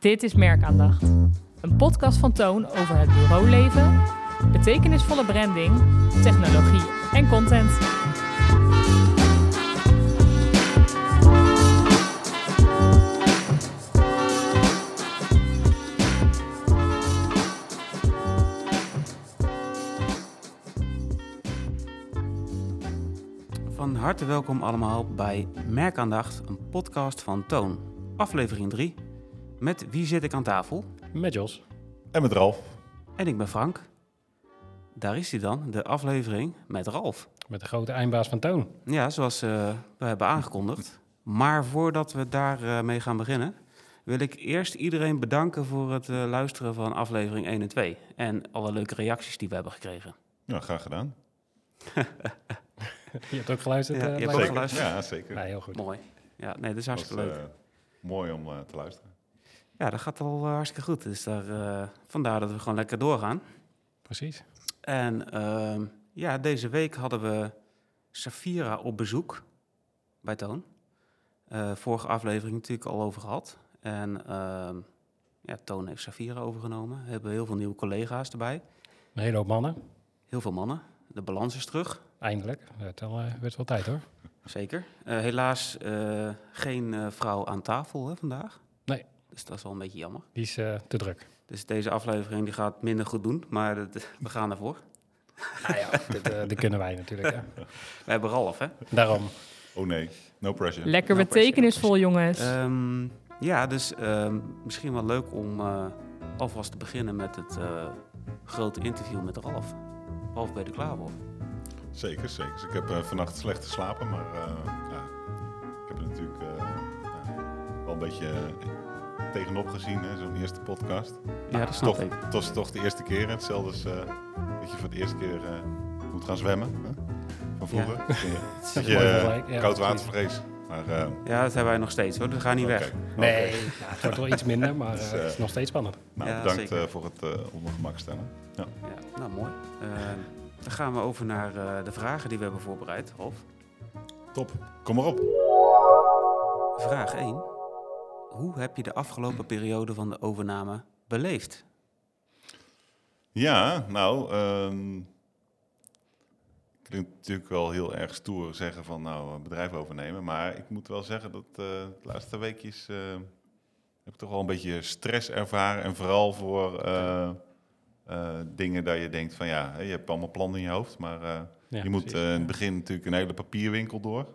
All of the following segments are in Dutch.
Dit is Merkaandacht. Een podcast van Toon over het bureauleven, betekenisvolle branding, technologie en content. Van harte welkom allemaal bij Merkaandacht, een podcast van Toon. Aflevering 3. Met wie zit ik aan tafel? Met Jos. En met Ralf. En ik ben Frank. Daar is hij dan, de aflevering met Ralf. Met de grote eindbaas van Toon. Ja, zoals eh, we hebben aangekondigd. Maar voordat we daarmee mee gaan beginnen, wil ik eerst iedereen bedanken voor het eh, luisteren van aflevering 1 en 2. En alle leuke reacties die we hebben gekregen. Ja, graag gedaan. Je hebt ook geluisterd? Ja, eh, je hebt blijkbaar? ook geluisterd. Ja, zeker. Ja, heel goed. Mooi. Ja, nee, dat is hartstikke was leuk. eh, mooi om eh, te luisteren. Ja, dat gaat al eh, hartstikke goed. Dus daar, eh, vandaar dat we gewoon lekker doorgaan. Precies. En ehm, ja, deze week hadden we Safira op bezoek bij Toon. Eh, vorige aflevering natuurlijk al over gehad. En ehm, ja, Toon heeft Safira overgenomen. We hebben heel veel nieuwe collega's erbij. Een hele hoop mannen. Heel veel mannen. De balans is terug, Eindelijk. Het werd wel tijd hoor. zeker. Helaas geen vrouw aan tafel hè, vandaag. Nee. Dus dat is wel een beetje jammer. Die is eh, te druk. Dus deze aflevering die gaat minder goed doen, maar dat- we gaan ervoor. Nou ja, dit, eh, kunnen wij natuurlijk. Ja. We hebben Ralf, hè? Daarom. Oh nee, no pressure. Lekker betekenisvol, jongens. Ehm, ja, dus ehm, misschien wel leuk om eh, alvast te beginnen met het eh, grote interview met Ralf. Ralf, ben je er klaar voor? Zeker, zeker. Dus ik heb vannacht slecht geslapen, maar eh, ja, ik heb er natuurlijk eh, wel een beetje tegenop gezien, hè, zo'n eerste podcast. Ja, dat snap toch, ik. Het was toch de eerste keer, hetzelfde als eh, dat je voor de eerste keer eh, moet gaan zwemmen. Hè? Van vroeger. Ja. Dat je, dat ja, koud watervrees. Maar eh, Ja, dat hebben wij nog steeds hoor, we gaan niet weg. Nee, ja, het wordt wel iets minder, maar Dus, eh, het is nog steeds spannend. Nou, Ja, bedankt eh, voor het eh onder gemak stellen. Ja. Ja, nou, mooi. Ehm, dan gaan we over naar eh, de vragen die we hebben voorbereid, Ralf. Top, kom maar op. Vraag 1. Hoe heb je de afgelopen periode van de overname beleefd? Ja, nou, ehm klinkt natuurlijk wel heel erg stoer zeggen van nou een bedrijf overnemen, maar ik moet wel zeggen dat eh, de laatste weekjes eh, heb ik toch wel een beetje stress ervaren en vooral voor eh, eh, dingen dat je denkt van ja, je hebt allemaal plannen in je hoofd, maar eh, Ja, je moet eh, in het begin natuurlijk een hele papierwinkel door.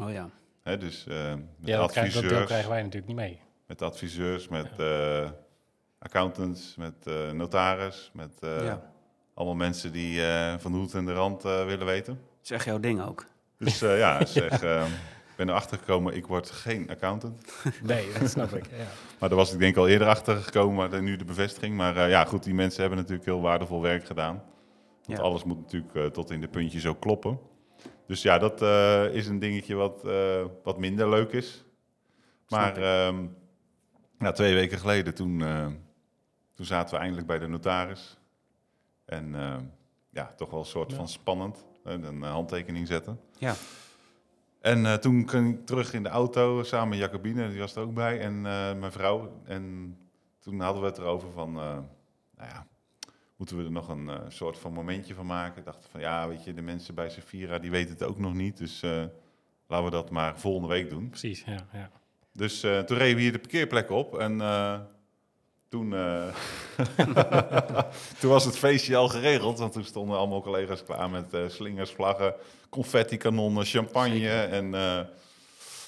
Oh ja. Hè, dus eh, met Ja, dat, krijg, dat deel adviseurs, krijgen wij natuurlijk niet mee. met adviseurs, met eh, accountants, met eh, notaris, met eh, ja. allemaal mensen die eh, van de hoed en de rand eh, willen weten. Zeg jouw ding ook. Dus eh, ja, zeg, eh, ik ben erachter gekomen, ik word geen accountant. Nee, dat snap ik. Ja. Maar daar was ik denk ik al eerder achter gekomen, maar dan nu de bevestiging. Maar eh, ja, goed, die mensen hebben natuurlijk heel waardevol werk gedaan. Want Ja. alles moet natuurlijk tot in de puntjes ook kloppen. Dus ja, dat eh, is een dingetje wat, eh, wat minder leuk is. Maar ehm, ja, twee weken geleden, toen, eh, toen zaten we eindelijk bij de notaris. En eh, ja, toch wel een soort Ja. van spannend. een handtekening zetten. Ja. En toen kwam ik terug in de auto samen met Jacobine, die was er ook bij, en mijn vrouw. En toen hadden we het erover van, nou ja, moeten we er nog een eh, soort van momentje van maken? Ik dacht van, ja, weet je, de mensen bij Safira, die weten het ook nog niet. Dus eh, laten we dat maar volgende week doen. Precies, ja. ja. Dus eh, toen reden we hier de parkeerplek op en toen, toen was het feestje al geregeld. Want toen stonden allemaal collega's klaar met slingers, vlaggen, confetti, kanonnen, champagne. Zeker. En,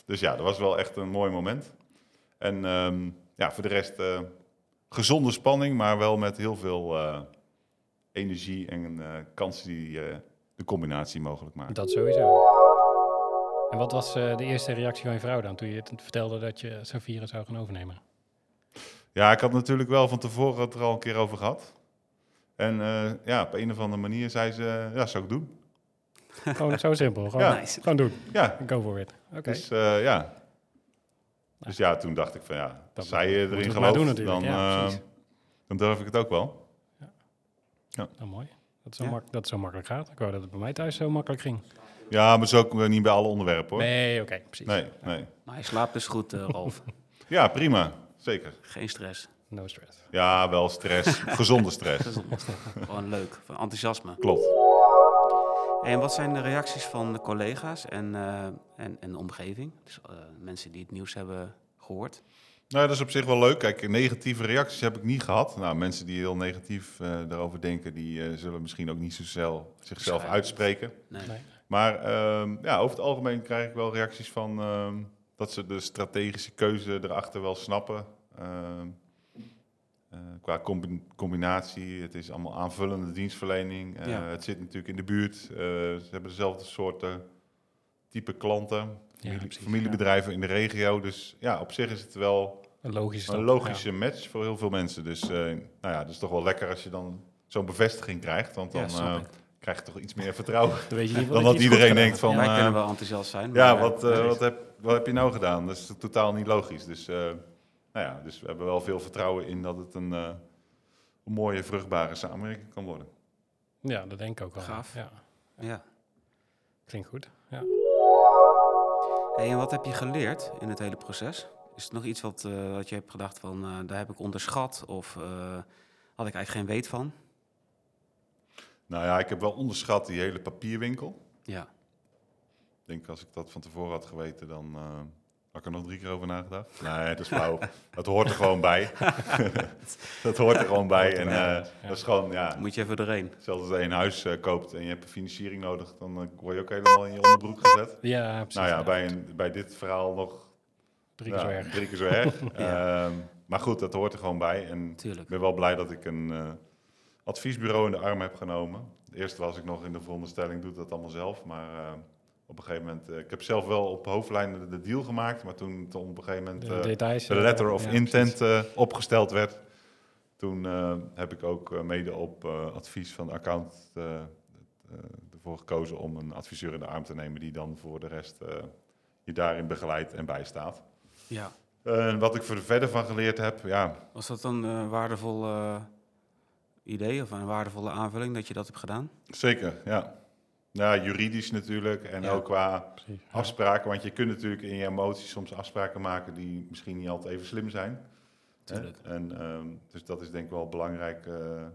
dus ja, dat was wel echt een mooi moment. En ehm, ja, voor de rest gezonde spanning, maar wel met heel veel energie en eh, kansen die eh, de combinatie mogelijk maken. Dat sowieso. En wat was eh, de eerste reactie van je vrouw dan toen je het vertelde dat je Safira zou gaan overnemen? Ja, ik had natuurlijk wel van tevoren het er al een keer over gehad. En eh, ja, op een of andere manier zei ze, ja, zou ik doen. Gewoon zo simpel. Gewoon, Ja. Nice. gewoon doen. Ja, Go for it. Oké. dus eh, ja. Dus ja, toen dacht ik van ja, als zij erin doen gelooft, natuurlijk. dan, Ja, eh, dan durf ik het ook wel. Nou, mooi. Dat zo Ja. mak- dat zo makkelijk gaat. Ik wou dat het bij mij thuis zo makkelijk ging. Ja, maar zo ook niet bij alle onderwerpen hoor. Nee, oké, precies. nee. nee. Maar hij slaapt dus goed, eh, Ralf. Ja, prima. zeker. Geen stress. No stress. Ja, wel stress. Gezonde stress. Gewoon leuk. Van enthousiasme. Klopt. En wat zijn de reacties van de collega's en, eh, en, en de omgeving? Dus eh, mensen die het nieuws hebben gehoord. Nou, dat is op zich wel leuk. Kijk, negatieve reacties heb ik niet gehad. Nou, mensen die heel negatief eh, daarover denken, die eh, zullen misschien ook niet zo snel zichzelf uitspreken. Nee. Nee. Maar ehm, ja, over het algemeen krijg ik wel reacties van ehm, dat ze de strategische keuze erachter wel snappen. Ehm, eh, qua combi- combinatie, het is allemaal aanvullende dienstverlening. Eh, Ja. Het zit natuurlijk in de buurt. Eh, ze hebben dezelfde soorten type klanten, familie- precies, familiebedrijven in de regio. Dus ja, op zich is het wel Een logische een stap, logische match voor heel veel mensen. Dus eh, nou ja, het is toch wel lekker als je dan zo'n bevestiging krijgt. Want dan Ja, eh, krijg je toch iets meer vertrouwen. Ja. Dan weet je niet Dan dat iedereen denkt van... Wij eh, kunnen wel enthousiast zijn. ja, maar, wat, eh, nee. wat, heb, wat heb je nou gedaan? Dat is totaal niet logisch. Dus, eh, nou ja, dus we hebben wel veel vertrouwen in dat het een, eh, een mooie, vruchtbare samenwerking kan worden. Ja, dat denk ik ook wel. Gaaf. Ja, Ja. klinkt goed. Hey, en wat heb je geleerd in het hele proces? Is er nog iets wat, eh, wat je hebt gedacht van, eh, daar heb ik onderschat of eh, had ik eigenlijk geen weet van? Nou ja, ik heb wel onderschat die hele papierwinkel. Ja, Ik denk als ik dat van tevoren had geweten, dan had ik er nog drie keer over nagedacht. Nee, dat is flauw. dat hoort er gewoon bij. dat hoort er gewoon bij. En eh, dat is gewoon, ja, moet je even doorheen. zelfs als je een huis eh, koopt en je hebt een financiering nodig, dan eh, word je ook helemaal in je onderbroek gezet. ja, precies. Nou ja, bij, een, bij dit verhaal nog Drie keer ja, zo erg. Drie keer zo erg. Ehm, maar goed, dat hoort er gewoon bij. En ik Tuurlijk. ben wel blij dat ik een eh, adviesbureau in de arm heb genomen. Eerst was ik nog in de veronderstelling, doe dat allemaal zelf. Maar eh, op een gegeven moment, eh, ik heb zelf wel op hoofdlijnen de, de deal gemaakt. Maar toen het op een gegeven moment De eh, details. de eh, letter of ja, intent eh, opgesteld werd. Toen eh, heb ik ook eh, mede op eh, advies van de account eh, eh, ervoor gekozen om een adviseur in de arm te nemen die dan voor de rest eh, je daarin begeleidt en bijstaat. Ja. En wat ik er verder van geleerd heb, ja, Was dat een eh, waardevol eh, idee of een waardevolle aanvulling dat je dat hebt gedaan? zeker, ja. Ja, juridisch natuurlijk en Ja. ook qua Precies. Ja. afspraken. Want je kunt natuurlijk in je emoties soms afspraken maken die misschien niet altijd even slim zijn. En, ehm, dus dat is denk ik wel belangrijk eh,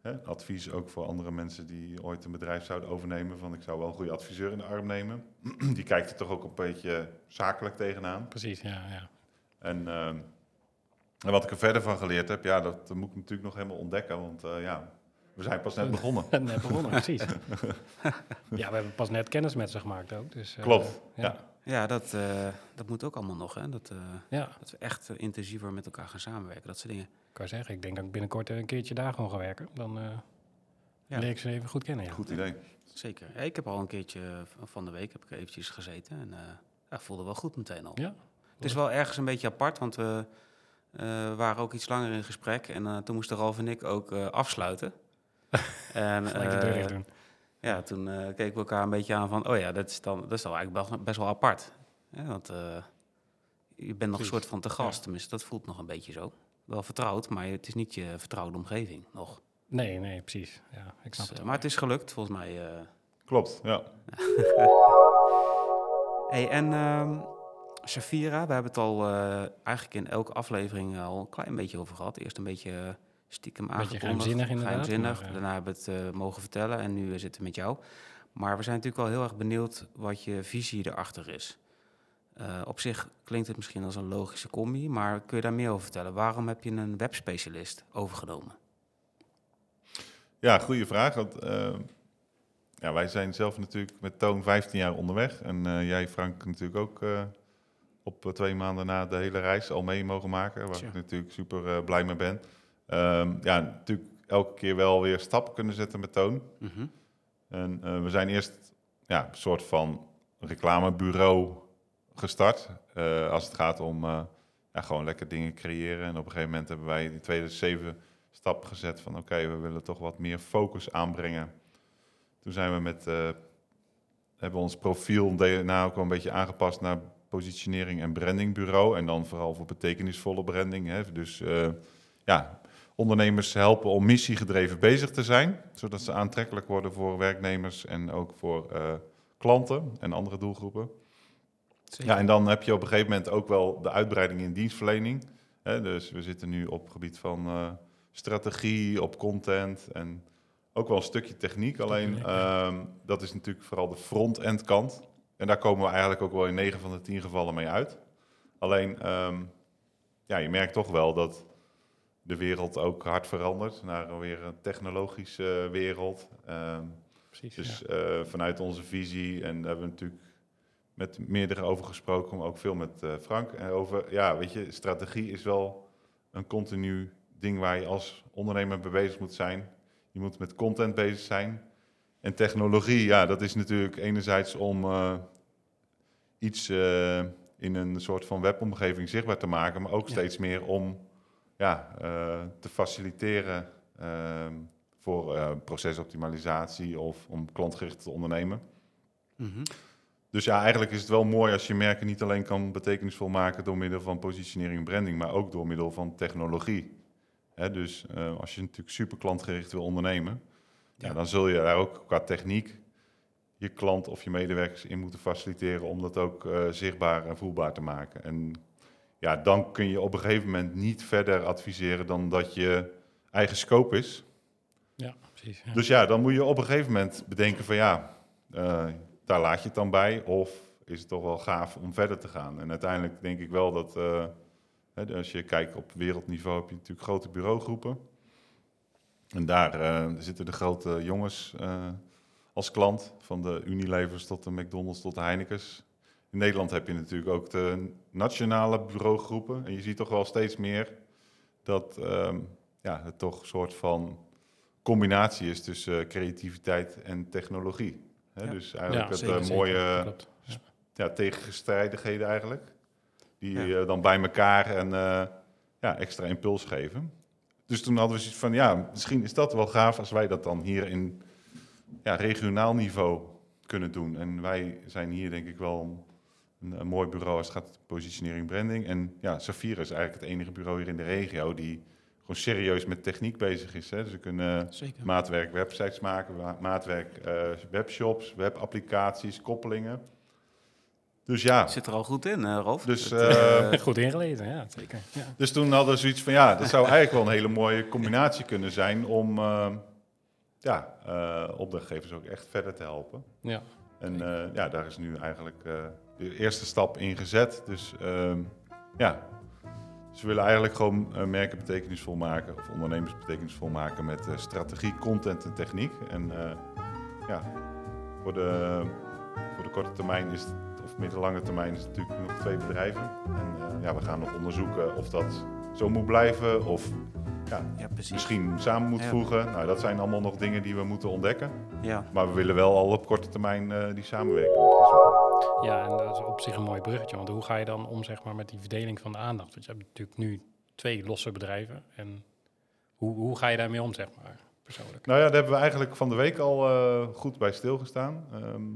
hè? advies ook voor andere mensen die ooit een bedrijf zouden overnemen. Van ik zou wel een goede adviseur in de arm nemen. die kijkt er toch ook een beetje zakelijk tegenaan. Precies, ja. ja. En, ehm, en wat ik er verder van geleerd heb, ja, dat moet ik natuurlijk nog helemaal ontdekken. Want eh, ja, we zijn pas net begonnen. Net begonnen, precies. ja, we hebben pas net kennis met ze gemaakt ook. Dus, eh, Klopt, ja. ja. Ja, dat, eh, dat moet ook allemaal nog. Hè? Dat, eh, Ja, dat we echt intensiever met elkaar gaan samenwerken. Dat soort dingen. ik kan zeggen, ik denk dat ik binnenkort een keertje daar gewoon ga werken. Dan eh Ja. leer ik ze even goed kennen. Ja. Goed idee. Zeker. Ja, ik heb al een keertje van de week heb ik eventjes gezeten. En eh ja, voelde wel goed meteen al. Ja. Het is wel ergens een beetje apart, want we eh, waren ook iets langer in gesprek. En toen moesten Ralf en ik ook eh, afsluiten. en de eh, doen. ja, toen eh, keken we elkaar een beetje aan van... oh ja, dat is dan, dat is dan eigenlijk best, wel apart. Ja, want eh, je bent nog een soort van te gast. Ja. Tenminste, dat voelt nog een beetje zo. Wel vertrouwd, maar het is niet je vertrouwde omgeving nog. Nee, nee, precies. Ja, ik snap Dus, het maar het is gelukt, volgens mij. eh. Klopt, ja. Hey, en ehm Shafira, we hebben het al eh, eigenlijk in elke aflevering al een klein beetje over gehad. Eerst een beetje stiekem Beetje aangekondigd. geheimzinnig inderdaad, geheimzinnig. maar, eh, Daarna hebben we het eh, mogen vertellen en nu eh, zitten we met jou. Maar we zijn natuurlijk wel heel erg benieuwd wat je visie erachter is. Eh, op zich klinkt het misschien als een logische combi, maar kun je daar meer over vertellen? Waarom heb je een webspecialist overgenomen? Ja, goede vraag. Want, ja, wij zijn zelf natuurlijk met Toon 15 jaar onderweg. En eh, jij, Frank, natuurlijk ook eh, op twee maanden na de hele reis al mee mogen maken. Waar Tja. ik natuurlijk super blij mee ben. Ehm, ja, natuurlijk elke keer wel weer stappen kunnen zetten met Toon. Mhm. En eh, we zijn eerst ja, een soort van reclamebureau gestart. eh, als het gaat om eh, ja, gewoon lekker dingen creëren. En op een gegeven moment hebben wij in 2007 stap gezet van oké, we willen toch wat meer focus aanbrengen. Toen zijn we met, hebben we ons profiel daarna ook wel een beetje aangepast naar positionering en brandingbureau. En dan vooral voor betekenisvolle branding. Hè. Dus ja, ondernemers helpen om missiegedreven bezig te zijn, zodat ze aantrekkelijk worden voor werknemers en ook voor eh, klanten en andere doelgroepen. Zeker. Ja, en dan heb je op een gegeven moment ook wel de uitbreiding in dienstverlening. Hè, dus we zitten nu op het gebied van eh, strategie, op content en ook wel een stukje techniek. Alleen ehm, dat is natuurlijk vooral de front-end kant. En daar komen we eigenlijk ook wel in 9 van de 10 gevallen mee uit. Alleen, ehm, ja, je merkt toch wel dat de wereld ook hard verandert naar weer een technologische wereld. Ehm, Precies. dus ja. eh, vanuit onze visie, en daar hebben we natuurlijk met meerdere over gesproken, maar ook veel met eh, Frank. En over, ja, weet je, strategie is wel een continu ding waar je als ondernemer mee bezig moet zijn. Je moet met content bezig zijn. En technologie, ja, dat is natuurlijk enerzijds om eh, iets eh, in een soort van webomgeving zichtbaar te maken, maar ook Ja. steeds meer om ja, eh, te faciliteren ehm, voor eh, procesoptimalisatie of om klantgericht te ondernemen. Mhm. Dus ja, eigenlijk is het wel mooi als je merken niet alleen kan betekenisvol maken door middel van positionering en branding, maar ook door middel van technologie. Hè, dus eh, als je natuurlijk super klantgericht wil ondernemen, ja. Ja. dan zul je daar ook qua techniek je klant of je medewerkers in moeten faciliteren om dat ook zichtbaar en voelbaar te maken. En ja, dan kun je op een gegeven moment niet verder adviseren dan dat je eigen scope is. ja, precies. Ja. Dus ja, dan moet je op een gegeven moment bedenken van ja, eh, daar laat je het dan bij. Of is het toch wel gaaf om verder te gaan? En uiteindelijk denk ik wel dat, eh, hè, als je kijkt op wereldniveau, heb je natuurlijk grote bureaugroepen. En daar eh, zitten de grote jongens als klant, van de Unilevers tot de McDonald's tot de Heineken's. In Nederland heb je natuurlijk ook de nationale bureaugroepen. En je ziet toch wel steeds meer dat ehm, ja, het toch een soort van combinatie is tussen eh, creativiteit en technologie. Hè? Ja. Dus eigenlijk het zeker, eh, zeker. mooie. Ja. ja, tegenstrijdigheden eigenlijk. Die Ja. eh, dan bij elkaar een eh, ja, extra impuls geven. Dus toen hadden we zoiets van, ja, misschien is dat wel gaaf als wij dat dan hier in ja, regionaal niveau kunnen doen. En wij zijn hier denk ik wel een, een mooi bureau als het gaat om positionering branding. En ja, Safira is eigenlijk het enige bureau hier in de regio die gewoon serieus met techniek bezig is. Hè. Dus we kunnen Zeker. maatwerk websites maken, maatwerk eh, webshops, webapplicaties, koppelingen. Dus ja, Zit er al goed in, eh, Rolf. Dus, Het, eh, Goed ingelezen, ja, zeker. Ja. dus toen hadden we zoiets van ja, dat zou eigenlijk wel een hele mooie combinatie kunnen zijn om eh, ja, eh, opdrachtgevers ook echt verder te helpen. Ja. En eh, ja, daar is nu eigenlijk eh, de eerste stap in gezet. Dus ehm, ja, ze willen eigenlijk gewoon eh, merken betekenisvol maken of ondernemers betekenisvol maken met eh, strategie, content en techniek. En eh, ja, voor de, voor de korte termijn is het, of middellange termijn is het natuurlijk nog twee bedrijven. En ja, we gaan nog onderzoeken of dat zo moet blijven of ja, ja, misschien samen moet Ja. voegen. Nou, dat zijn allemaal nog dingen die we moeten ontdekken. Ja. Maar we willen wel al op korte termijn die samenwerking. Ja, en dat is op zich een mooi bruggetje. Want hoe ga je dan om zeg maar, met die verdeling van de aandacht? Want je hebt natuurlijk nu twee losse bedrijven. En hoe, hoe ga je daarmee om, zeg maar, persoonlijk? Nou ja, daar hebben we eigenlijk van de week al eh, goed bij stilgestaan. Ehm,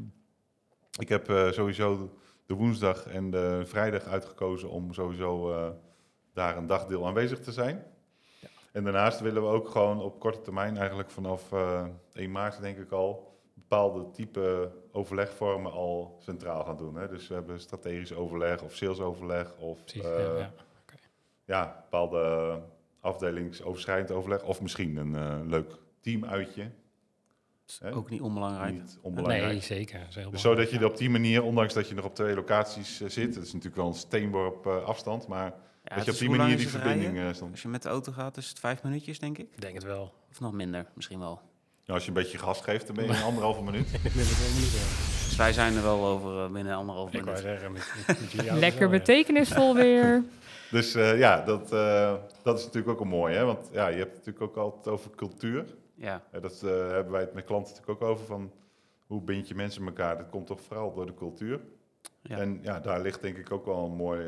ik heb eh, sowieso de woensdag en de vrijdag uitgekozen om sowieso eh, daar een dagdeel aanwezig te zijn. Ja. En daarnaast willen we ook gewoon op korte termijn, eigenlijk vanaf eh 1 maart denk ik al, bepaalde type overlegvormen al centraal gaan doen. Hè. Dus we hebben strategisch overleg of salesoverleg of Precies, eh, ja, ja. ja, bepaalde afdelingsoverschrijdend overleg. Of misschien een eh, leuk teamuitje. Hè? Ook niet onbelangrijk. Niet onbelangrijk. Nee, zeker. Dus zodat je er op die manier, ondanks dat je nog op twee locaties eh, zit, het is natuurlijk wel een steenworp afstand, maar Ja, dat je op die manier die verbinding eh stond. Als je met de auto gaat, is het vijf minuutjes, denk ik. Ik denk het wel. Of nog minder, misschien wel. Ja, als je een beetje gas geeft, dan ben je in anderhalve minuut. Ik ben het wel niet, ja. Dus wij zijn er wel over eh, binnen anderhalf Ik wou minuut. zeggen, met, met, met jullie auto's Lekker betekenisvol weer. Dus eh, ja, dat, eh, dat is natuurlijk ook een mooi, hè? Want ja, je hebt het natuurlijk ook altijd over cultuur. Ja, Ja, dat eh, hebben wij het met klanten natuurlijk ook over van hoe bind je mensen elkaar. Dat komt toch vooral door de cultuur. Ja. En ja, daar ligt denk ik ook wel een mooi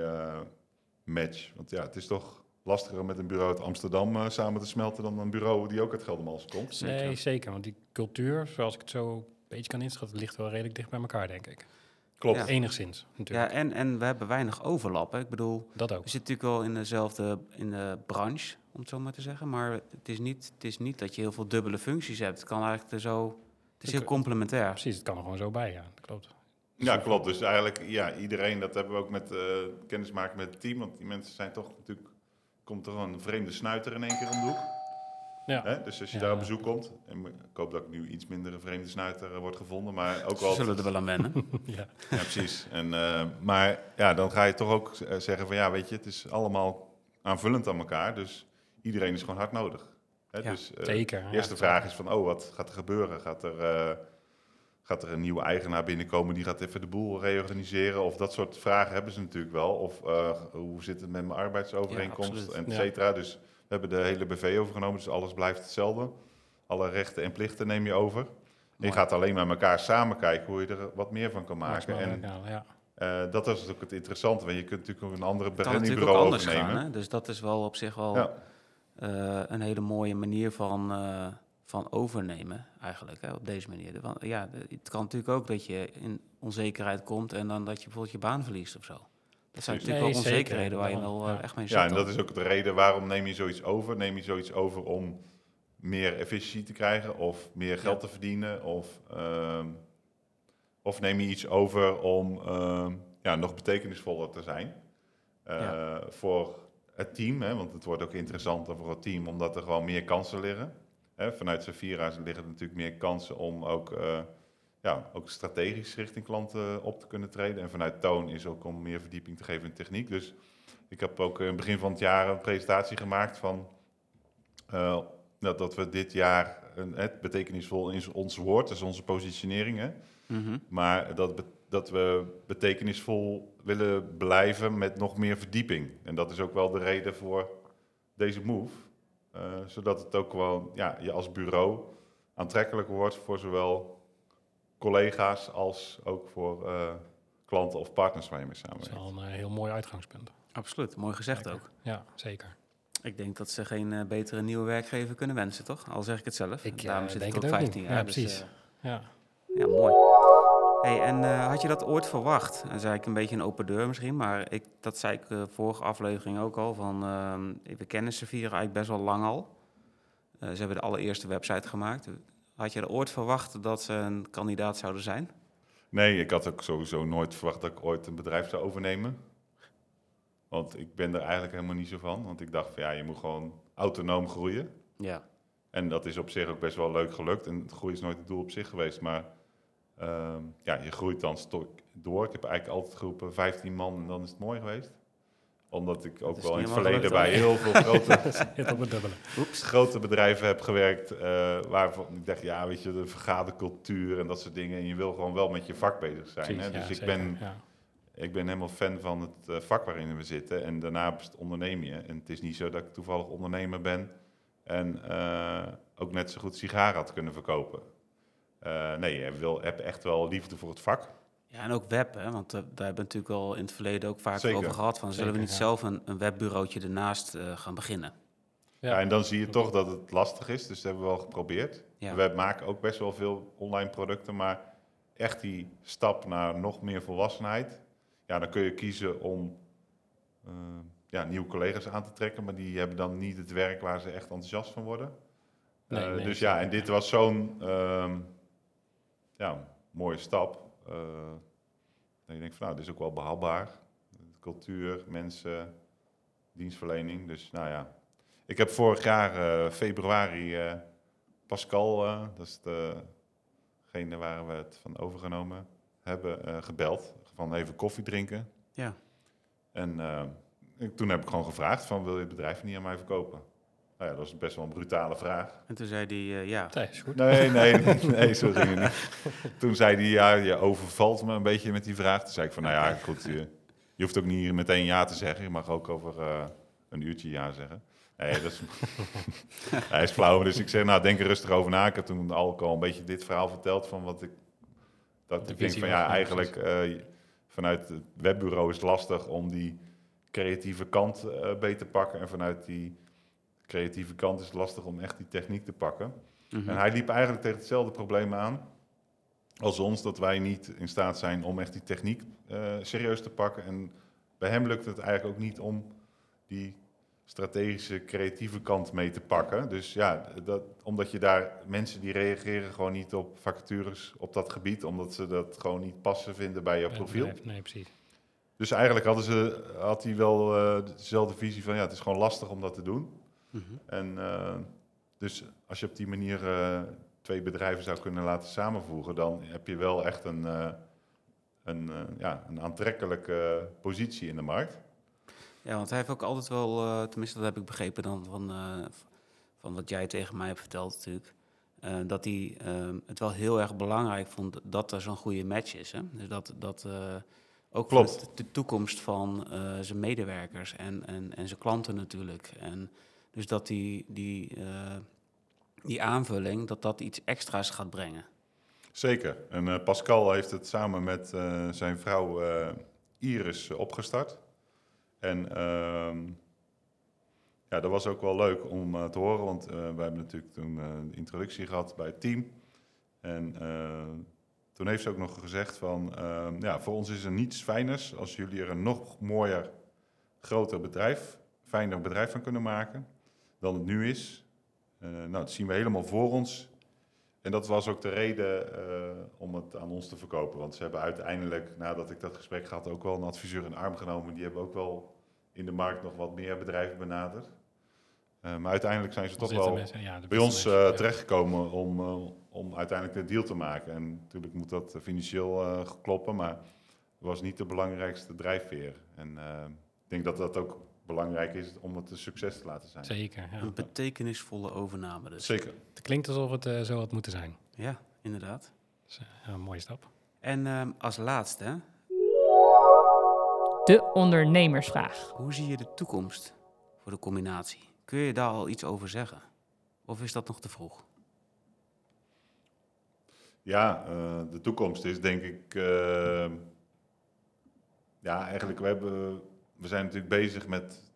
match. Want ja, het is toch lastiger om met een bureau uit Amsterdam eh, samen te smelten dan een bureau die ook uit Geldermalsen komt. zeker. Nee, zeker. Want die cultuur, zoals ik het zo een beetje kan inschatten, ligt wel redelijk dicht bij elkaar, denk ik. Klopt. Ja. Enigszins, Ja, natuurlijk. en, en we hebben weinig overlap. Hè. Ik bedoel, Dat ook. we zitten natuurlijk wel in dezelfde in de branche, om het zo maar te zeggen. Maar het is niet, het is niet dat je heel veel dubbele functies hebt. Het kan eigenlijk er zo... Het is heel complementair. Precies, het kan er gewoon zo bij, ja. Dat klopt. Ja, klopt. Dus eigenlijk, ja, iedereen, dat hebben we ook met eh kennismaken met het team. Want die mensen zijn toch natuurlijk komt er een vreemde snuiter in één keer om de hoek. Ja. Hè? Dus als je Ja. daar op bezoek komt, en ik hoop dat ik nu iets minder een vreemde snuiter eh, wordt gevonden, maar ook Ze wel... zullen er wel aan wennen. ja. Ja, precies. En, eh, maar ja, dan ga je toch ook eh, zeggen van ja, weet je, het is allemaal aanvullend aan elkaar, dus iedereen is gewoon hard nodig. Hè? Ja, dus, eh, Zeker. de eerste ja. vraag is van, oh, wat gaat er gebeuren? Gaat er, eh, gaat er een nieuwe eigenaar binnenkomen die gaat even de boel reorganiseren? Of dat soort vragen hebben ze natuurlijk wel. Of eh, hoe zit het met mijn arbeidsovereenkomst, Ja, absoluut. en et Ja. cetera. Dus we hebben de hele BV overgenomen, dus alles blijft hetzelfde. Alle rechten en plichten neem je over. En je gaat alleen met elkaar samen kijken hoe je er wat meer van kan maken. En ja. eh, dat is ook het interessante, want je kunt natuurlijk ook een andere natuurlijk brandingbureau overnemen. gaan. Hè? Dus dat is wel op zich wel Ja. eh, een hele mooie manier van, van overnemen, eigenlijk, hè, op deze manier. Want, ja, het kan natuurlijk ook dat je in onzekerheid komt en dan dat je bijvoorbeeld je baan verliest of zo. Dat zijn natuurlijk Nee, wel zeker, onzekerheden waar je wel eh, ja. echt mee zit. Ja, en dat is ook de reden waarom neem je zoiets over. Neem je zoiets over om meer efficiëntie te krijgen of meer geld Ja. te verdienen? Of, ehm, of neem je iets over om ehm, ja, nog betekenisvoller te zijn eh, Ja. voor het team? Hè? Want het wordt ook interessanter voor het team omdat er gewoon meer kansen liggen. Hè? Vanuit Safira liggen er natuurlijk meer kansen om ook, eh, ja, ook strategisch richting klanten op te kunnen treden. En vanuit Toon is ook om meer verdieping te geven in techniek. Dus ik heb ook in het begin van het jaar een presentatie gemaakt van eh, dat, dat we dit jaar een, het betekenisvol is ons woord, dus onze positionering. Hè? Mhm. Maar dat, dat we betekenisvol willen blijven met nog meer verdieping. En dat is ook wel de reden voor deze move. Eh, zodat het ook gewoon ja, je als bureau aantrekkelijk wordt voor zowel collega's als ook voor eh, klanten of partners waar je mee Dat is samenwerkt. wel een eh, heel mooi uitgangspunt. Absoluut, mooi gezegd Zeker. ook. Ja, zeker. Ik denk dat ze geen eh, betere nieuwe werkgever kunnen wensen, toch? Al zeg ik het zelf. Ik, Daarom zit denk ik ook het ook 15 niet. jaar. Ja, dus, precies. Ja. Ja, mooi. Hey, en eh, had je dat ooit verwacht? Dat is eigenlijk een beetje een open deur misschien, maar ik, dat zei ik de vorige aflevering ook al. Van, ehm, we kennen Sevilla eigenlijk best wel lang al. Eh, ze hebben de allereerste website gemaakt. Had je er ooit verwacht dat ze een kandidaat zouden zijn? Nee, ik had ook sowieso nooit verwacht dat ik ooit een bedrijf zou overnemen. Want ik ben er eigenlijk helemaal niet zo van. Want ik dacht van ja, je moet gewoon autonoom groeien. Ja. En dat is op zich ook best wel leuk gelukt. En groei is nooit het doel op zich geweest. Maar ehm, ja, je groeit dan door. Ik heb eigenlijk altijd geroepen 15 man en dan is het mooi geweest. Omdat ik ook wel in het verleden bij heel veel grote. Oeps. grote bedrijven heb gewerkt. eh, waarvan ik dacht, ja, weet je, de vergadercultuur en dat soort dingen. En je wil gewoon wel met je vak bezig zijn. Precies, Hè? ja, Dus ik zeker, ben ja. ik ben helemaal fan van het eh, vak waarin we zitten. En daarna onderneem je. En het is niet zo dat ik toevallig ondernemer ben. En eh, ook net zo goed sigaren had kunnen verkopen. Eh, nee, je wil, hebt echt wel liefde voor het vak. Ja, en ook web, hè? want eh, daar hebben we natuurlijk al in het verleden ook vaak Zeker. over gehad. Van, zullen we niet ja. zelf een, een webbureautje ernaast eh, gaan beginnen? Ja. en dan zie je toch dat het lastig is. Dus dat hebben we wel geprobeerd. Ja. We maken ook best wel veel online producten. Maar echt die stap naar nog meer volwassenheid. Ja, dan kun je kiezen om ja, nieuwe collega's aan te trekken. Maar die hebben dan niet het werk waar ze echt enthousiast van worden. Nee, nee, dus ja, en dit ja. was zo'n ehm, ja, mooie stap. Eh, dat je denkt van nou, dit is ook wel behapbaar. Cultuur, mensen, dienstverlening. Dus nou ja. Ik heb vorig jaar eh, februari eh, Pascal, eh, dat is degene waar we het van overgenomen hebben, eh, gebeld. Van even koffie drinken. Ja. En eh, ik- toen heb ik gewoon gevraagd van wil je het bedrijf niet aan mij verkopen? Nou ja, dat was best wel een brutale vraag. En toen zei hij, eh, ja, Nee, is goed. Nee, nee, nee, nee zo ging het niet. Toen zei hij, ja, je overvalt me een beetje met die vraag. Toen zei ik van, nou ja, goed, je, je hoeft ook niet meteen ja te zeggen. Je mag ook over eh, een uurtje ja zeggen. Nee, dat is, hij is flauw. Dus ik zeg, nou, denk er rustig over na. Ik heb toen al een beetje dit verhaal verteld van wat ik... Dat De ik denk van, ja, eigenlijk eh, vanuit het webbureau is het lastig om die creatieve kant eh beter te pakken. En vanuit die creatieve kant is het lastig om echt die techniek te pakken. mhm. En hij liep eigenlijk tegen hetzelfde probleem aan als ons, dat wij niet in staat zijn om echt die techniek eh, serieus te pakken. En bij hem lukt het eigenlijk ook niet om die strategische, creatieve kant mee te pakken. Dus ja, dat, omdat je daar mensen die reageren gewoon niet op vacatures op dat gebied, omdat ze dat gewoon niet passen vinden bij jouw Bij profiel. bedrijf. Nee, precies. Dus eigenlijk hadden ze, had hij wel eh, dezelfde visie van ja, het is gewoon lastig om dat te doen. Mhm. En eh, dus als je op die manier eh, twee bedrijven zou kunnen laten samenvoegen, dan heb je wel echt een, eh, een, ja, een aantrekkelijke positie in de markt. Ja, want hij heeft ook altijd wel, tenminste dat heb ik begrepen dan van, van wat jij tegen mij hebt verteld natuurlijk, dat hij het wel heel erg belangrijk vond dat er zo'n goede match is. Hè? Dus dat, dat ook Klopt. de, de toekomst van zijn medewerkers en, en, en zijn klanten natuurlijk. En dus dat die, die, eh, die aanvulling, dat dat iets extra's gaat brengen. Zeker. En eh, Pascal heeft het samen met eh, zijn vrouw Iris opgestart. En ehm, ja, dat was ook wel leuk om te horen, want wij hebben natuurlijk toen de introductie gehad bij het team. En toen heeft ze ook nog gezegd van, ehm, ja, voor ons is er niets fijners als jullie er een nog mooier, groter bedrijf, fijner bedrijf van kunnen maken dan het nu is. Eh, nou, dat zien we helemaal voor ons. En dat was ook de reden eh, om het aan ons te verkopen. Want ze hebben uiteindelijk, nadat ik dat gesprek had, ook wel een adviseur in arm genomen. Die hebben ook wel in de markt nog wat meer bedrijven benaderd. Eh, maar uiteindelijk zijn ze toch wel mensen- ja, de bij ons ja. terechtgekomen om, om uiteindelijk de deal te maken. En natuurlijk moet dat financieel kloppen, maar het was niet de belangrijkste drijfveer. En ik denk dat dat ook belangrijk is om het een succes te laten zijn. Zeker, ja. Een betekenisvolle overname dus. Zeker. Het klinkt alsof het eh, zo had moeten zijn. Ja, inderdaad. Dus, eh, een mooie stap. En ehm, als laatste, De ondernemersvraag. hoe zie je de toekomst voor de combinatie? Kun je daar al iets over zeggen? Of is dat nog te vroeg? Ja, eh, de toekomst is denk ik. ja, eigenlijk, we, hebben, we zijn natuurlijk bezig met.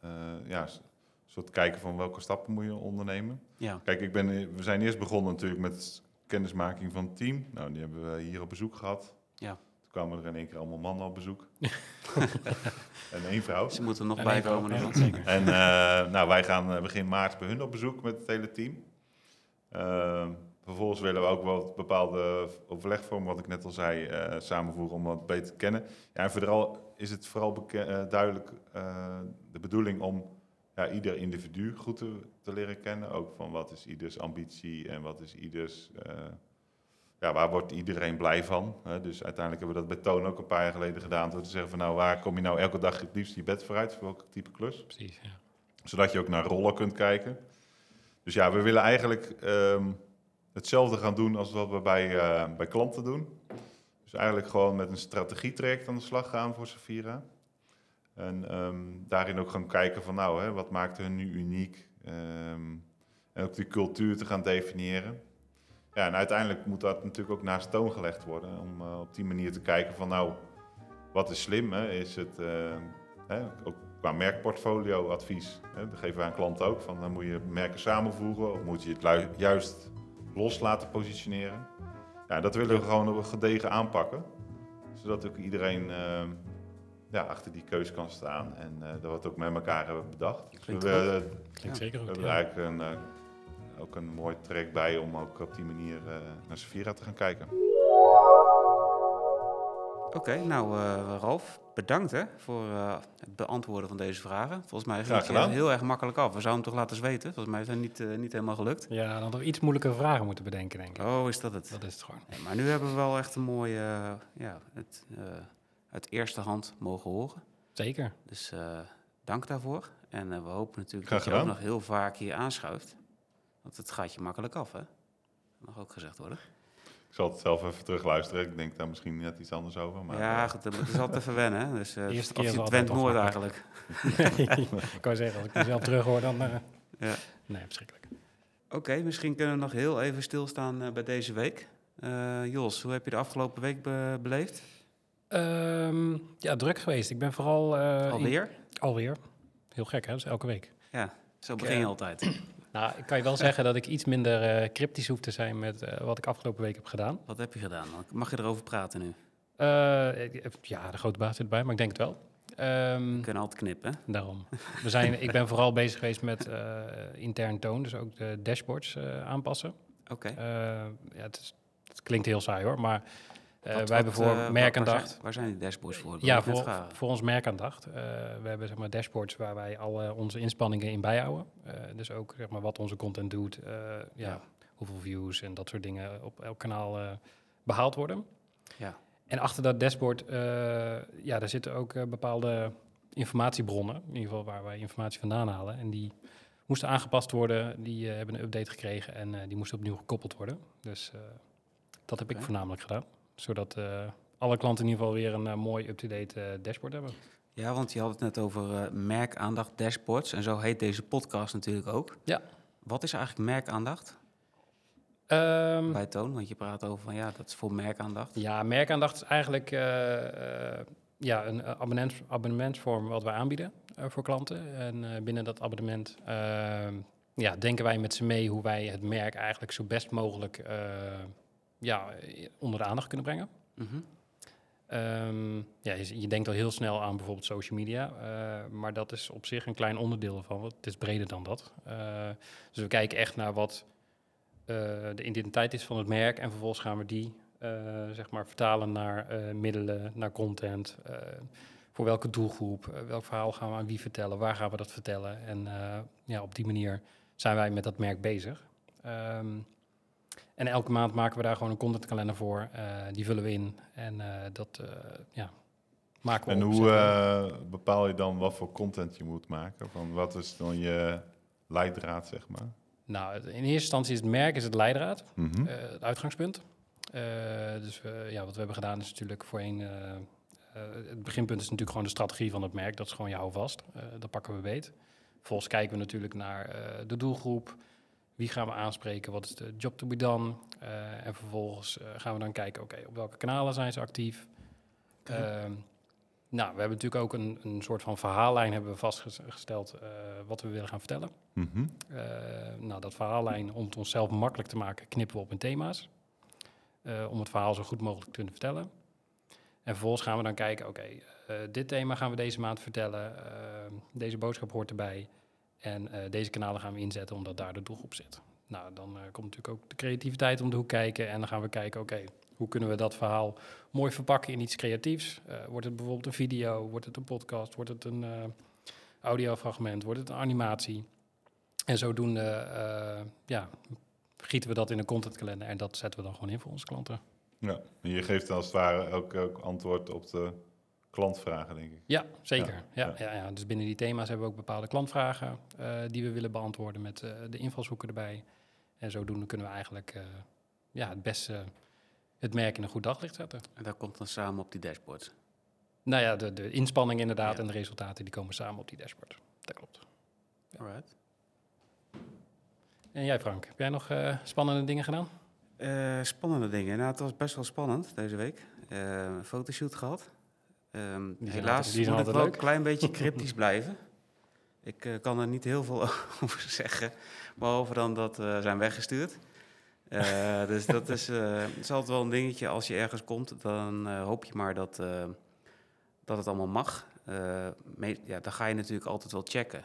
eh, ja, een soort kijken van welke stappen moet je ondernemen. Ja, Kijk, ik ben, we zijn eerst begonnen natuurlijk met kennismaking van het team. Nou, die hebben we hier op bezoek gehad. Ja. Toen kwamen er in één keer allemaal mannen op bezoek. en één vrouw. ze moeten er nog bij komen. ja. En eh, nou, wij gaan eh, begin maart bij hun op bezoek met het hele team. Vervolgens willen we ook wel bepaalde overlegvormen, wat ik net al zei, eh, samenvoegen om wat beter te kennen. Ja, en vooral is het vooral eh, duidelijk eh, de bedoeling om ja, ieder individu goed te, te leren kennen. Ook van wat is ieders ambitie en wat is ieders... ja, waar wordt iedereen blij van? Hè? Dus uiteindelijk hebben we dat bij Toon ook een paar jaar geleden gedaan. Door te zeggen van nou, waar kom je nou elke dag het liefst je bed vooruit? Voor welke type klus? Precies, ja. zodat je ook naar rollen kunt kijken. Dus ja, we willen eigenlijk ehm, hetzelfde gaan doen als wat we bij, eh, bij klanten doen. Dus eigenlijk gewoon met een strategietraject aan de slag gaan voor Safira. En ehm, daarin ook gaan kijken van nou, hè, wat maakt hun nu uniek? Ehm, en ook die cultuur te gaan definiëren. Ja, en uiteindelijk moet dat natuurlijk ook naast toon gelegd worden. Om eh, op die manier te kijken van nou, wat is slim? Hè? Is het eh, hè, ook qua merkportfolio advies. Hè? Dat geven we aan klanten ook. Van dan moet je merken samenvoegen of moet je het juist los laten positioneren. Ja, dat willen we gewoon op een gedegen aanpakken. Zodat ook iedereen eh, ja, achter die keus kan staan. En eh, dat we het ook met elkaar hebben bedacht. Dus we, Klinkt zeker goed. hebben er eigenlijk een, eh, ook een mooi trek bij om ook op die manier eh, naar Safira te gaan kijken. Oké, nou eh Ralf, bedankt hè, voor eh, het beantwoorden van deze vragen. Volgens mij ging het heel erg makkelijk af. We zouden hem toch laten zweten? Volgens mij is het niet, eh, niet helemaal gelukt. Ja, dan hadden we iets moeilijke vragen moeten bedenken, denk ik. Oh, is dat het? Dat is het gewoon. Nee, maar nu hebben we wel echt een mooie, ja, het, eh, uit eerste hand mogen horen. Zeker. Dus eh, dank daarvoor. En we hopen natuurlijk dat je ook nog heel vaak hier aanschuift. Want het gaat je makkelijk af, hè? Dat mag ook gezegd worden. Ik zal het zelf even terugluisteren. Ik denk daar misschien net iets anders over. Maar, ja, eh, goed, het is altijd even wennen, hè? Dus eh Eerste keer je is het altijd went nooit ongemakkelijk. eigenlijk. ik wou zeggen, als ik mezelf terug hoor, dan... eh, Ja. Nee, verschrikkelijk. Oké, misschien kunnen we nog heel even stilstaan eh, bij deze week. Eh, Jos, hoe heb je de afgelopen week be- beleefd? Ehm, ja, druk geweest. Ik ben vooral... eh, in- Alweer? alweer. Heel gek, hè? Is elke week. Ja, zo begin je eh, altijd. Nou, ik kan je wel zeggen dat ik iets minder eh, cryptisch hoef te zijn met eh, wat ik afgelopen week heb gedaan. Wat heb je gedaan? Mag je erover praten nu? Ik- ja, de grote baas zit erbij, maar ik denk het wel. Ehm, We kunnen altijd knippen. daarom. We zijn, ik ben vooral bezig geweest met intern toon, dus ook de dashboards aanpassen. Oké. Ja, het, is, het klinkt heel saai hoor, maar Wat- wij hebben voor eh, waar- merkaandacht. Waar zijn, waar zijn die dashboards voor? Ja, voor, voor ons merkaandacht. Eh, we hebben zeg maar, dashboards waar wij al eh, onze inspanningen in bijhouden. Eh, dus ook zeg maar, wat onze content doet, eh, ja, Ja. hoeveel views en dat soort dingen op elk kanaal eh, behaald worden. Ja. En achter dat dashboard, eh, ja, daar zitten ook eh, bepaalde informatiebronnen, in ieder geval waar wij informatie vandaan halen. En die moesten aangepast worden, die eh, hebben een update gekregen en eh, die moesten opnieuw gekoppeld worden. Dus eh, dat heb ik voornamelijk gedaan, zodat eh, alle klanten in ieder geval weer een eh, mooi up-to-date eh, dashboard hebben. Ja, want je had het net over merkaandacht dashboards. En zo heet deze podcast natuurlijk ook. Ja. Wat is eigenlijk merkaandacht Ehm, bij Toon? Want je praat over van ja, dat is voor merkaandacht. ja, merkaandacht is eigenlijk ja, een abonnements, abonnementsvorm wat wij aanbieden voor klanten. En binnen dat abonnement ehm, ja, denken wij met ze mee hoe wij het merk eigenlijk zo best mogelijk ja, onder de aandacht kunnen brengen. Mhm. Ehm, ja, je, je denkt al heel snel aan bijvoorbeeld social media, eh, maar dat is op zich een klein onderdeel van, het is breder dan dat. Eh, dus we kijken echt naar wat eh, de identiteit is van het merk en vervolgens gaan we die eh, zeg maar vertalen naar eh, middelen, naar content. eh, voor welke doelgroep, eh, welk verhaal gaan we aan wie vertellen, waar gaan we dat vertellen. En eh, ja, op die manier zijn wij met dat merk bezig. Ehm, en elke maand maken we daar gewoon een contentkalender voor. eh, die vullen we in. En eh, dat eh, ja, maken we En op, hoe bepaal je dan wat voor content je moet maken? Van wat is dan je leidraad, zeg maar? Nou, in eerste instantie is het merk is het leidraad, Mhm. het uitgangspunt. Dus we- ja, wat we hebben gedaan is natuurlijk voorheen... het beginpunt is natuurlijk gewoon de strategie van het merk. Dat is gewoon je houvast. Dat pakken we beet. Vervolgens kijken we natuurlijk naar de doelgroep. Wie gaan we aanspreken? Wat is de job to be done? Eh, en vervolgens eh, gaan we dan kijken, oké, op welke kanalen zijn ze actief? Oké. Ehm, nou, we hebben natuurlijk ook een, een soort van verhaallijn hebben we vastgesteld eh, wat we willen gaan vertellen. Mhm. Nou, dat verhaallijn, om het onszelf makkelijk te maken, knippen we op in thema's. Om het verhaal zo goed mogelijk te kunnen vertellen. En vervolgens gaan we dan kijken, oké, dit thema gaan we deze maand vertellen. eh, deze boodschap hoort erbij. En eh, deze kanalen gaan we inzetten omdat daar de doelgroep zit. Nou, dan eh, komt natuurlijk ook de creativiteit om de hoek kijken. En dan gaan we kijken, oké, hoe kunnen we dat verhaal mooi verpakken in iets creatiefs? Eh, wordt het bijvoorbeeld een video? Wordt het een podcast? Wordt het een audiofragment? Wordt het een animatie? En zodoende ja, gieten we dat in een contentkalender en dat zetten we dan gewoon in voor onze klanten. Ja, je geeft als het ware ook, ook antwoord op de klantvragen, denk ik. Ja, zeker. Ja, Ja, ja. Ja, Dus binnen die thema's hebben we ook bepaalde klantvragen eh, die we willen beantwoorden met eh, de invalshoeken erbij. En zodoende kunnen we eigenlijk eh, ja, het beste het merk in een goed daglicht zetten. En dat komt dan samen op die dashboards. Nou ja, de, de inspanning inderdaad Ja. en de resultaten die komen samen op die dashboard. Dat klopt. Ja. Alright. En jij Frank, heb jij nog eh, spannende dingen gedaan? Eh, spannende dingen. Nou, het was best wel spannend deze week. Eh, een fotoshoot gehad. Ehm, zijn helaas altijd- moet ik altijd wel leuk. een klein beetje cryptisch blijven. Ik eh, kan er niet heel veel over zeggen. Behalve dan dat we zijn weggestuurd. Eh, dus dat is, eh, het is altijd wel een dingetje. Als je ergens komt, dan eh, hoop je maar dat, eh, dat het allemaal mag. Eh, me- ja, dan ga je natuurlijk altijd wel checken.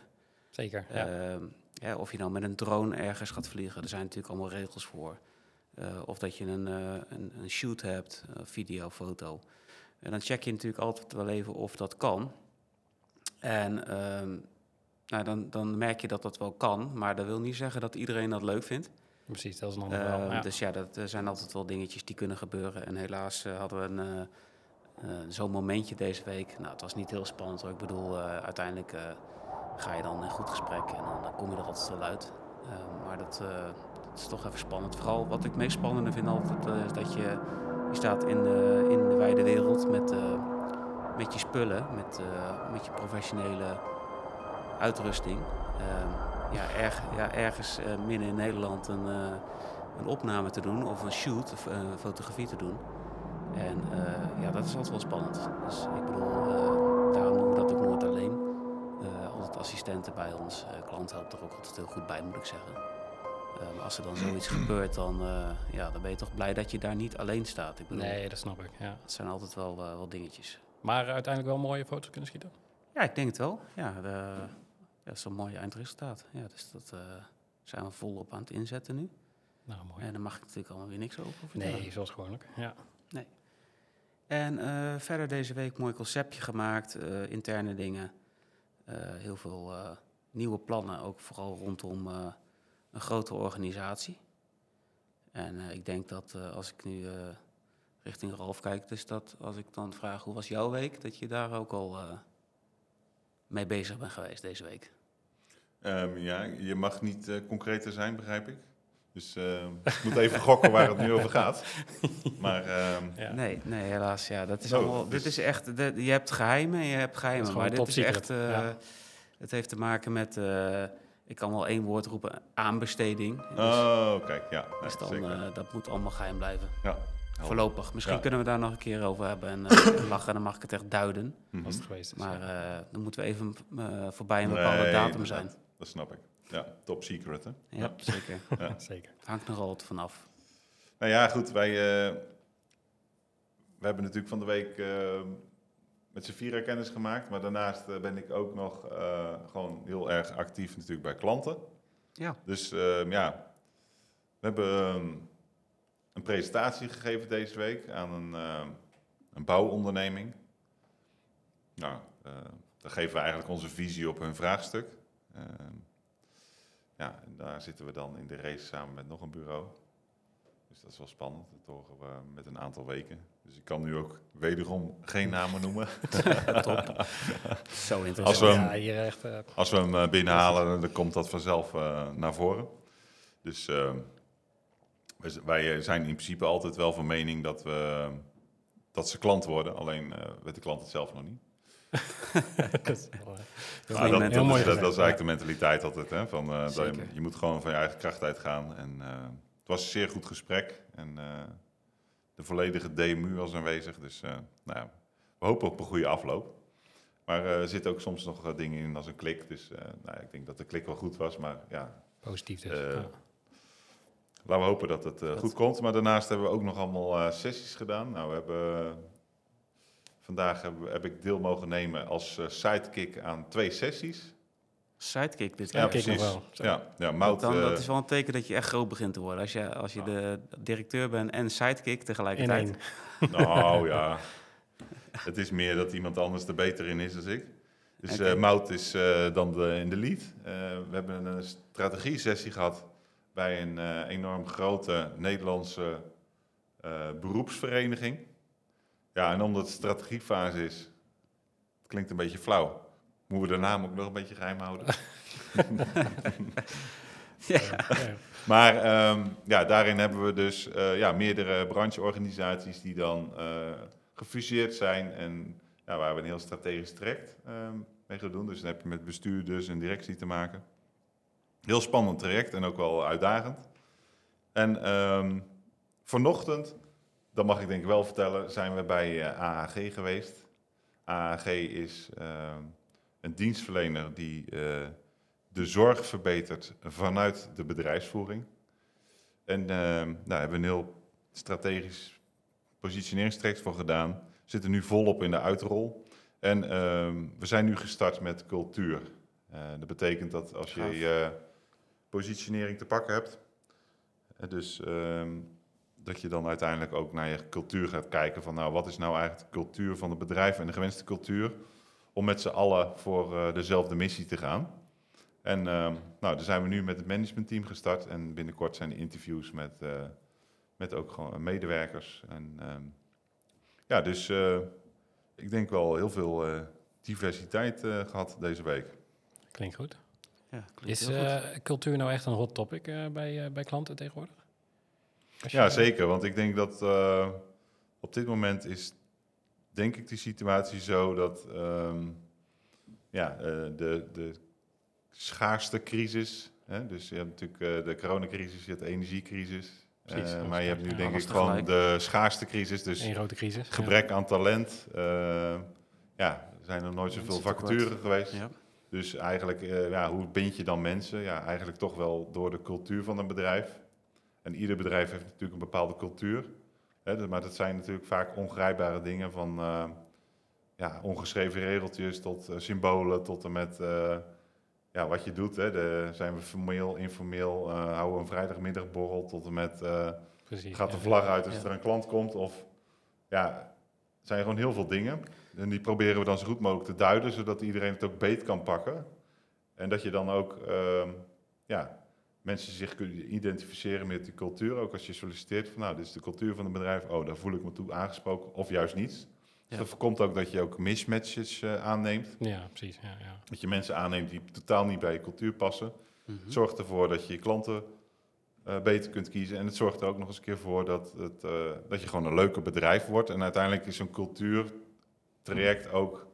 Zeker, ja. Ehm, ja, of je nou met een drone ergens gaat vliegen, er zijn natuurlijk allemaal regels voor. Eh, of dat je een, eh, een, een shoot hebt, eh, video, foto. En dan check je natuurlijk altijd wel even of dat kan. En ehm, nou, dan, dan merk je dat dat wel kan, maar dat wil niet zeggen dat iedereen dat leuk vindt. Precies, dat is een ander verhaal. Ehm, ja. Dus ja, dat er zijn altijd wel dingetjes die kunnen gebeuren. En helaas eh, hadden we een, eh, zo'n momentje deze week. Nou, het was niet heel spannend hoor. Ik bedoel, uiteindelijk ga je dan in goed gesprek en dan, dan kom je er altijd wel uit. Ehm, maar dat, dat is toch even spannend. Vooral wat ik meest spannende vind altijd, is dat je, je staat in de, in de wijde wereld met, eh, met je spullen, met, eh, met je professionele uitrusting. Ehm, ja, erg, ja, ergens eh, midden in Nederland een, een opname te doen of een shoot, of een fotografie te doen. En ja, dat is altijd wel spannend. Dus ik bedoel, eh, daarom doen we dat ook nooit alleen. Eh, altijd assistenten bij ons. Klant helpt er ook altijd heel goed bij, moet ik zeggen. Eh, maar als er dan zoiets gebeurt, dan, eh, ja, dan ben je toch blij dat je daar niet alleen staat. Ik bedoel, Nee, dat snap ik. Ja. dat zijn altijd wel, eh, wel dingetjes. Maar uiteindelijk wel mooie foto's kunnen schieten. Ja, ik denk het wel. Ja, de, ja dat is een mooi eindresultaat. Ja, dus dat eh, zijn we volop aan het inzetten nu. Nou, mooi. En daar mag ik natuurlijk allemaal weer niks over vertellen. Nee, zoals gewoonlijk. Ja. En eh, verder deze week mooi conceptje gemaakt, eh, interne dingen. Eh, heel veel eh, nieuwe plannen, ook vooral rondom eh, een grotere organisatie. En eh, ik denk dat eh, als ik nu eh, richting Ralf kijk, dus dat als ik dan vraag hoe was jouw week, dat je daar ook al eh, mee bezig bent geweest deze week. Ehm, ja, je mag niet concreter zijn, begrijp ik. Dus ik moet even gokken waar het nu over gaat. Maar ehm, Ja. Nee, nee, helaas. Ja, dat is Oh, allemaal. dus- Dit is echt. de- je hebt geheimen en je hebt geheimen. Maar dit is echt. eh, ja. Het heeft te maken met. Ik kan wel één woord roepen: aanbesteding. Dus, oh, kijk, ja, nee, dus dan, zeker. eh, dat moet allemaal geheim blijven. ja. Voorlopig. Misschien Ja. kunnen we daar nog een keer over hebben en eh, lachen. Dan mag ik het echt duiden. Als het geweest is. Maar eh, dan moeten we even eh, voorbij een bepaalde Nee, datum zijn. Dat snap ik. Ja, top secret, hè? Ja, Ja. zeker. Ja. Zeker. Hangt nog altijd vanaf. Nou ja, goed, wij eh, we hebben natuurlijk van de week met Safira kennis gemaakt. Maar daarnaast eh, ben ik ook nog eh, gewoon heel erg actief natuurlijk bij klanten. Ja. Dus ehm, ja, we hebben ehm, een presentatie gegeven deze week aan een, ehm, een bouwonderneming. Nou, eh, daar geven we eigenlijk onze visie op hun vraagstuk. Ja, en daar zitten we dan in de race samen met nog een bureau. Dus dat is wel spannend. Dat horen we met een aantal weken. Dus ik kan nu ook wederom geen namen noemen. Top. Zo interessant. Als we hem- ja, hier echt... eh, Als we hem eh, binnenhalen, dan komt dat vanzelf eh, naar voren. Dus wij zijn in principe altijd wel van mening dat, we, dat ze klant worden. Alleen weet de klant het zelf nog niet. dat is heel Maar mooi dat, is, mooi dat, dat is gezegd, eigenlijk de mentaliteit altijd. Hè, van, je, je moet gewoon van je eigen kracht uitgaan. En, was een zeer goed gesprek. En eh, de volledige DMU was aanwezig. Dus eh, nou ja, we hopen op een goede afloop. Maar eh, er zitten ook soms nog dingen in als een klik. Dus nou, ik denk dat de klik wel goed was. Maar ja, positief dus. Ja. Laten we hopen dat het goed komt. Maar daarnaast hebben we ook nog allemaal sessies gedaan. Nou, we hebben, vandaag heb, heb ik deel mogen nemen als sidekick aan twee sessies. Sidekick dit Ja, nog wel. Ja, ja Mout, dan, eh, dat is wel een teken dat je echt groot begint te worden. Als je, als je de directeur bent en sidekick In tegelijkertijd. nou ja, het is meer dat iemand anders er beter in is dan ik. Dus eh Mout is eh, dan de, in de lead. Eh, we hebben een strategie-sessie gehad bij een eh, enorm grote Nederlandse eh, beroepsvereniging. Ja, en omdat het strategiefase is, het klinkt een beetje flauw, moeten we de naam ook nog een beetje geheim houden. Ja. Ja. Maar ehm, ja, daarin hebben we dus eh, ja, meerdere brancheorganisaties die dan eh, gefuseerd zijn en ja, waar we een heel strategisch traject ehm, mee gaan doen. Dus dan heb je met bestuurders en directie te maken. Heel spannend traject en ook wel uitdagend. En ehm, vanochtend, dat mag ik denk ik wel vertellen, zijn we bij eh, AAG geweest. AAG is ehm, een dienstverlener die eh, de zorg verbetert vanuit de bedrijfsvoering. En eh, nou, daar hebben we een heel strategisch positioneringstraject voor gedaan. Zitten nu volop in de uitrol. En ehm, we zijn nu gestart met cultuur. Eh, dat betekent dat als je Gaaf. je positionering te pakken hebt, dus ehm, dat je dan uiteindelijk ook naar je cultuur gaat kijken van nou, wat is nou eigenlijk de cultuur van het bedrijf en de gewenste cultuur om met z'n allen voor eh, dezelfde missie te gaan. En ehm, nou, daar zijn we nu met het managementteam gestart en binnenkort zijn de interviews met, eh, met ook gewoon medewerkers. En ehm, ja, dus eh, ik denk wel heel veel eh, diversiteit eh, gehad deze week. Klinkt goed. Ja, klinkt Is goed. eh, cultuur nou echt een hot topic eh, bij, eh, bij klanten tegenwoordig? Als je- Ja, zeker. Want ik denk dat eh, op dit moment is, denk ik, die situatie zo dat ehm, ja, eh, de, de schaarste crisis, hè, dus je hebt natuurlijk eh, de coronacrisis, je hebt de energiecrisis, Precies, eh, maar je hebt nu denk ik gewoon de schaarste crisis, dus Een grote crisis. ja. gebrek aan talent. ja, er zijn er nooit zoveel vacatures geweest. Ja. Dus eigenlijk, ja, hoe bind je dan mensen? Ja, eigenlijk toch wel door de cultuur van een bedrijf. En ieder bedrijf heeft natuurlijk een bepaalde cultuur. Hè, dus- maar dat zijn natuurlijk vaak ongrijpbare dingen van eh, ja, ongeschreven regeltjes tot eh, symbolen, tot en met eh, ja, wat je doet. Hè. De, zijn we formeel, informeel, houden we een vrijdagmiddagborrel tot en met Precies. gaat de ja. vlag uit als Ja. er een klant komt. Of ja, zijn gewoon heel veel dingen. En die proberen we dan zo goed mogelijk te duiden, zodat iedereen het ook beet kan pakken. En dat je dan ook ehm, ja, mensen zich kunnen identificeren met die cultuur. Ook als je solliciteert van nou, dit is de cultuur van het bedrijf. Oh, daar voel ik me toe aangesproken. Of juist niet. Dus Ja. dat voorkomt ook dat je ook mismatches eh, aanneemt. Ja, precies. Ja, ja. Dat je mensen aanneemt die totaal niet bij je cultuur passen. Mhm. Het zorgt ervoor dat je je klanten eh, beter kunt kiezen. En het zorgt er ook nog eens een keer voor dat, het, eh, dat je gewoon een leuker bedrijf wordt. En uiteindelijk is zo'n cultuurtraject ook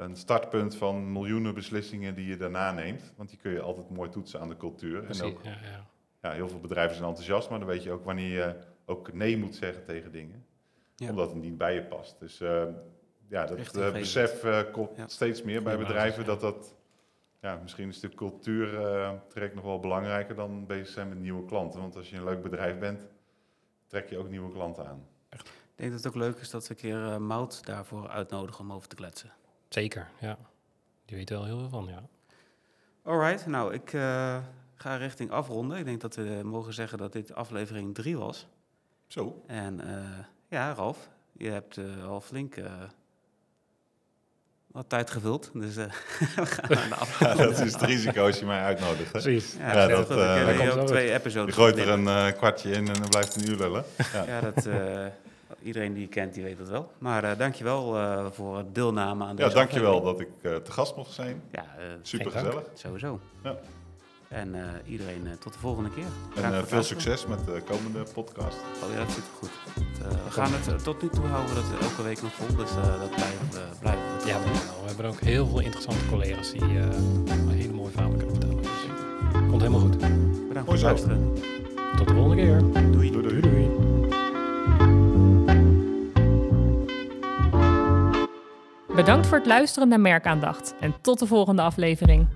een startpunt van miljoenen beslissingen die je daarna neemt. Want die kun je altijd mooi toetsen aan de cultuur. Precies. En ook, Ja, ja. ja, heel veel bedrijven zijn enthousiast, maar dan weet je ook wanneer je ook nee moet zeggen tegen dingen. Ja. Omdat het niet bij je past. Dus eh, ja, dat eh, besef eh, komt Ja. steeds meer bij bedrijven basis, dat dat... Ja, misschien is de cultuurtraject nog wel belangrijker dan bezig zijn met nieuwe klanten. Want als je een leuk bedrijf bent, trek je ook nieuwe klanten aan. Ik denk dat het ook leuk is dat we een keer Mout daarvoor uitnodigen om over te kletsen. Zeker, ja. Die weet er wel heel veel van, ja. Alright, nou ik eh, ga richting afronden. Ik denk dat we mogen zeggen dat dit aflevering 3 was. Zo. En eh, ja, Ralf, je hebt eh, al flink eh, wat tijd gevuld. Dus eh, we gaan naar de Ja, dat is het risico als je mij uitnodigt. Hè? Precies. Ja, Ja, dat, eh, je ook twee Je episodes gooit er een eh, kwartje in en dan blijft het een uur lullen. Ja. Ja, dat, eh, iedereen die je kent, die weet dat wel. Maar eh dankjewel eh voor het deelname aan Ja, deze dankjewel aflevering. dat ik eh, te gast mocht zijn. Ja, eh, Super gezellig. sowieso. Ja. En eh, iedereen eh, tot de volgende keer. En veel succes met de komende podcast. Oh ja, dat zit goed. We gaan het tot nu toe houden dat we elke week nog vol. Dus eh, dat blijven we, blijven we Ja, we, hebben ook heel veel interessante collega's die eh, hele mooie verhalen kunnen vertellen. Dus komt helemaal goed. Bedankt voor het luisteren. Tot de volgende keer. Doei. Doei doei. Doei doei. Bedankt voor het luisteren naar Merkaandacht en tot de volgende aflevering.